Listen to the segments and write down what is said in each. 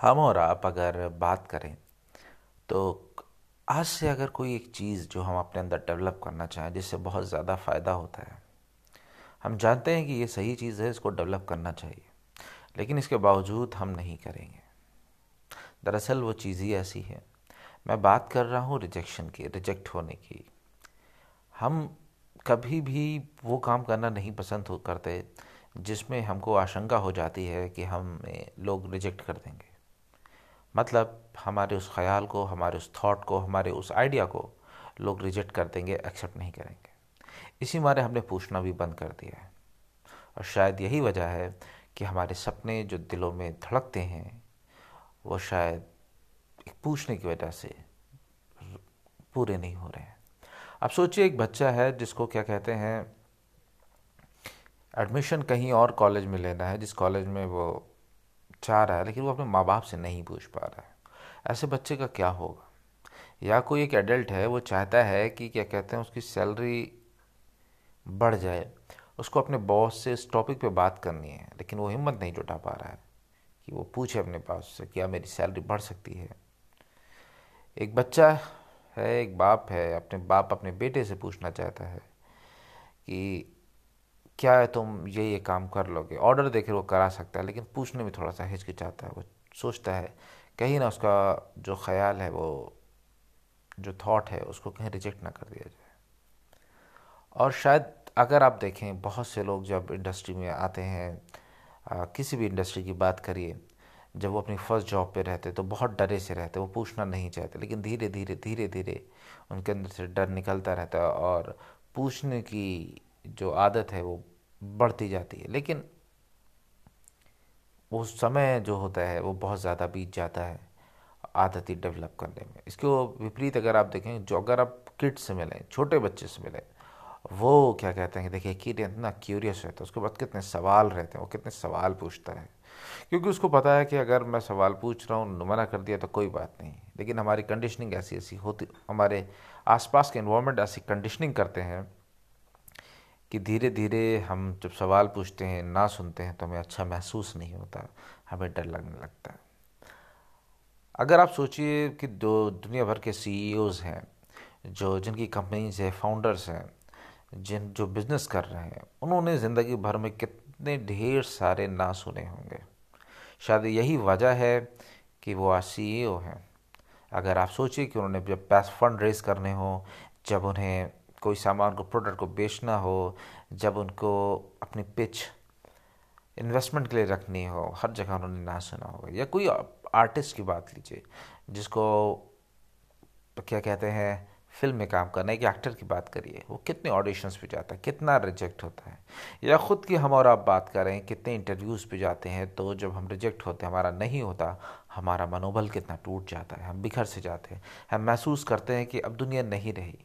हम और आप अगर बात करें तो आज से अगर कोई एक चीज़ जो हम अपने अंदर डेवलप करना चाहें, जिससे बहुत ज़्यादा फ़ायदा होता है, हम जानते हैं कि ये सही चीज़ है, इसको डेवलप करना चाहिए, लेकिन इसके बावजूद हम नहीं करेंगे। दरअसल वो चीज़ ही ऐसी है। मैं बात कर रहा हूँ रिजेक्शन की, रिजेक्ट होने की। हम कभी भी वो काम करना नहीं पसंद करते, जिसमें हमको आशंका हो जाती है कि हमें लोग रिजेक्ट कर देंगे। मतलब हमारे उस ख्याल को, हमारे उस थॉट को, हमारे उस आइडिया को लोग रिजेक्ट कर देंगे एक्सेप्ट नहीं करेंगे। इसी मारे हमने पूछना भी बंद कर दिया है। और शायद यही वजह है कि हमारे सपने जो दिलों में धड़कते हैं, वो शायद एक पूछने की वजह से पूरे नहीं हो रहे हैं। अब सोचिए, एक बच्चा है जिसको क्या कहते हैं एडमिशन कहीं और कॉलेज में लेना है, जिस कॉलेज में वो चाह रहा है, लेकिन वो अपने माँ बाप से नहीं पूछ पा रहा है। ऐसे बच्चे का क्या होगा? या कोई एक एडल्ट है, वो चाहता है कि, क्या कहते हैं, उसकी सैलरी बढ़ जाए, उसको अपने बॉस से इस टॉपिक पे बात करनी है, लेकिन वो हिम्मत नहीं जुटा पा रहा है कि वो पूछे अपने बॉस से क्या मेरी सैलरी बढ़ सकती है? एक बच्चा है, एक बाप है, अपने बाप अपने बेटे से पूछना चाहता है कि क्या है तुम ये ये काम कर लोगे? ऑर्डर देकर वो करा सकता है लेकिन पूछने में थोड़ा सा हिचकिचाता है वो सोचता है। कहीं ना उसका जो ख्याल है वो जो थॉट है उसको कहीं रिजेक्ट ना कर दिया जाए। और शायद अगर आप देखें बहुत से लोग जब इंडस्ट्री में आते हैं आ, किसी भी इंडस्ट्री की बात करिए जब वो अपनी फ़र्स्ट जॉब पे रहते तो बहुत डरे से रहते वो पूछना नहीं चाहते लेकिन धीरे धीरे धीरे धीरे उनके अंदर से डर निकलता रहता है और पूछने की जो आदत है वो बढ़ती जाती है। लेकिन वो समय जो होता है, वो बहुत ज़्यादा बीत जाता है आदत ही डेवलप करने में। इसके विपरीत अगर आप देखें, जो अगर आप किड्स से मिलें, छोटे बच्चे से मिलें, वो क्या कहते हैं कि देखिए किड इतना क्यूरियस रहता है, उसके बाद कितने सवाल रहते हैं, वो कितने सवाल पूछता है। क्योंकि उसको पता है कि अगर मैं सवाल पूछ रहा हूँ, मना कर दिया तो कोई बात नहीं। लेकिन हमारी कंडीशनिंग ऐसी ऐसी होती, हमारे आसपास के इन्वायरमेंट ऐसी कंडीशनिंग करते हैं कि धीरे धीरे हम जब सवाल पूछते हैं, ना सुनते हैं तो हमें अच्छा महसूस नहीं होता, हमें डर लगने लगता है। अगर आप सोचिए कि दो दुनिया भर के सी e हैं, जो जिनकी कंपनीज़ है फाउंडर्स हैं, जिन जो बिज़नेस कर रहे हैं, उन्होंने ज़िंदगी भर में कितने ढेर सारे ना सुने होंगे। शायद यही वजह है कि वो आज सी e हैं। अगर आप सोचिए कि उन्होंने जब पैस फंड रेज करने हो, जब उन्हें कोई सामान को प्रोडक्ट को बेचना हो, जब उनको अपनी पिच इन्वेस्टमेंट के लिए रखनी हो, हर जगह उन्होंने ना सुना होगा। या कोई आर्टिस्ट की बात लीजिए, जिसको क्या कहते हैं फ़िल्म में काम करना है कि एक्टर की बात करिए, वो कितने ऑडिशंस पे जाता है, कितना रिजेक्ट होता है। या ख़ुद की हम और आप बात करें, कितने इंटरव्यूज़ पे जाते हैं तो जब हम रिजेक्ट होते हैं, हमारा नहीं होता, हमारा मनोबल कितना टूट जाता है, हम बिखर से जाते हैं। हम महसूस करते हैं कि अब दुनिया नहीं रही।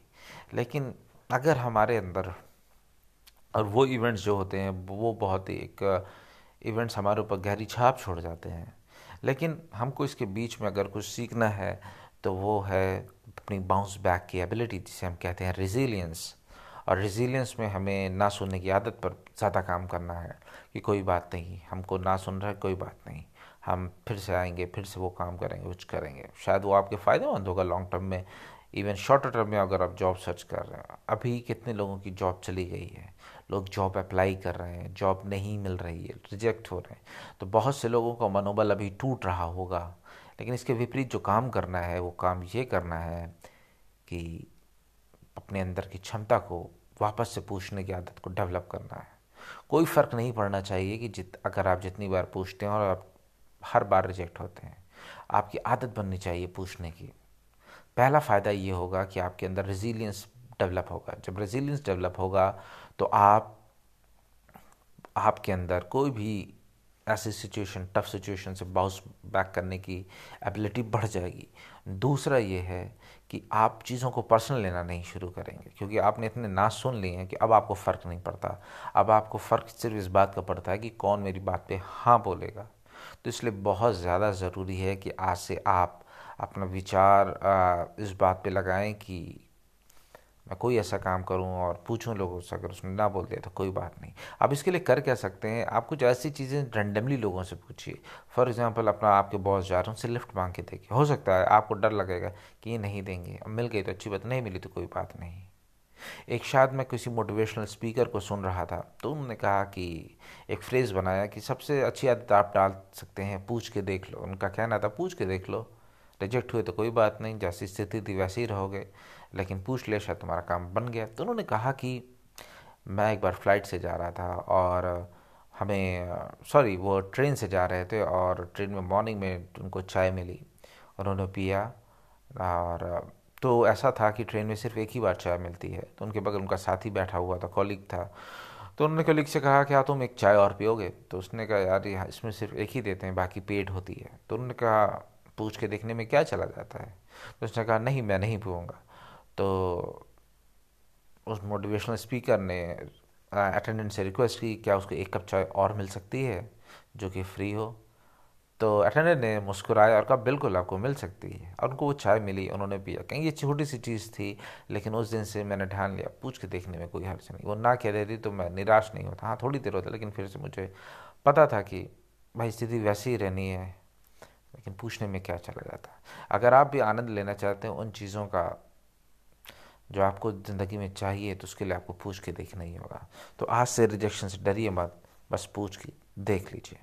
लेकिन अगर हमारे अंदर, और वो इवेंट्स जो होते हैं, वो बहुत ही एक इवेंट्स हमारे ऊपर गहरी छाप छोड़ जाते हैं। लेकिन हमको इसके बीच में अगर कुछ सीखना है तो वो है अपनी बाउंस बैक की एबिलिटी जिसे हम कहते हैं रिजीलियंस और रिजीलियंस में हमें ना सुनने की आदत पर ज़्यादा काम करना है, कि कोई बात नहीं, हमको ना सुन रहा है, कोई बात नहीं। हम फिर से आएँगे, फिर से वो काम करेंगे, कुछ करेंगे। शायद वो आपके फ़ायदेमंद होगा लॉन्ग टर्म में इवन शॉर्ट टर्म में अगर आप जॉब सर्च कर रहे हैं, अभी कितने लोगों की जॉब चली गई है? लोग जॉब अप्लाई कर रहे हैं जॉब नहीं मिल रही है रिजेक्ट हो रहे हैं। तो बहुत से लोगों का मनोबल अभी टूट रहा होगा। लेकिन इसके विपरीत जो काम करना है, वो काम ये करना है कि अपने अंदर की क्षमता को वापस से पूछने की आदत को डेवलप करना है। कोई फ़र्क नहीं पड़ना चाहिए कि जित, अगर आप जितनी बार पूछते हैं और आप हर बार रिजेक्ट होते हैं। आपकी आदत बननी चाहिए पूछने की। पहला फ़ायदा ये होगा कि आपके अंदर रेजिलियंस डेवलप होगा। जब रेजिलियंस डेवलप होगा तो आप, आपके अंदर कोई भी ऐसी सिचुएशन टफ सिचुएशन से बाउंस बैक करने की एबिलिटी बढ़ जाएगी। दूसरा ये है कि आप चीज़ों को पर्सनल लेना नहीं शुरू करेंगे, क्योंकि आपने इतने ना सुन लिए हैं कि अब आपको फ़र्क नहीं पड़ता। अब आपको फ़र्क सिर्फ़ इस बात का पड़ता है कि कौन मेरी बात पे हाँ बोलेगा। तो इसलिए बहुत ज़्यादा ज़रूरी है कि आज से आप अपना विचार इस बात पे लगाएँ कि मैं कोई ऐसा काम करूँ और पूछूँ लोगों से, अगर उसने ना बोल दिया तो कोई बात नहीं। आप इसके लिए कर क्या सकते हैं? आप कुछ ऐसी चीज़ें रेंडमली लोगों से पूछिए। फॉर एग्जांपल अपना आपके बॉस जा रहे हैं, उनसे लिफ्ट मांग के देखिए। हो सकता है आपको डर लगेगा कि ये नहीं देंगे। अब मिल गई तो अच्छी बात, नहीं मिली तो कोई बात नहीं। एक शायद मैं किसी मोटिवेशनल स्पीकर को सुन रहा था तो उन्होंने कहा कि, एक फ्रेज़ बनाया कि सबसे अच्छी आदत आप डाल सकते हैं, पूछ के देख लो। उनका कहना था, पूछ के देख लो। रिजेक्ट हुए तो कोई बात नहीं, जैसी स्थिति थी वैसे ही रहोगे। लेकिन पूछ ले, शायद तुम्हारा काम बन गया। तो उन्होंने कहा कि मैं एक बार फ़्लाइट से जा रहा था और हमें, सॉरी, वो ट्रेन से जा रहे थे और ट्रेन में मॉर्निंग में उनको चाय मिली। उन्होंने पिया और तो ऐसा था कि ट्रेन में सिर्फ़ एक ही बार चाय मिलती है। तो उनके बगल उनका साथी बैठा हुआ था कॉलिग था। तो उन्होंने कॉलिग से कहा कि क्या तुम एक चाय और पियोगे? तो उसने कहा, यार, यहाँ इसमें सिर्फ़ एक ही देते हैं, बाकी पेड होती है। तो उन्होंने कहा पूछ के देखने में क्या चला जाता है? तो उसने कहा, नहीं, मैं नहीं पीऊँगा तो उस मोटिवेशनल स्पीकर ने अटेंडेंट से रिक्वेस्ट की, क्या उसको एक कप चाय और मिल सकती है, जो कि फ्री हो? तो अटेंडेंट ने मुस्कुराया और कहा, बिल्कुल आपको मिल सकती है। और उनको वो चाय मिली, उन्होंने पिया। कहीं, ये छोटी सी चीज़ थी, लेकिन उस दिन से मैंने ध्यान लिया, पूछ के देखने में कोई हर्ज नहीं। वो ना कह रही थी तो मैं निराश नहीं होता। हाँ थोड़ी देर होता, लेकिन फिर से मुझे पता था कि, भाई, स्थिति वैसी ही रहनी है। लेकिन पूछने में क्या चला जाता है? अगर आप भी आनंद लेना चाहते हैं उन चीज़ों का जो आपको ज़िंदगी में चाहिए तो उसके लिए आपको पूछ के देखना ही होगा। तो आज से रिजेक्शन से डरिए मत, बस पूछ के देख लीजिए।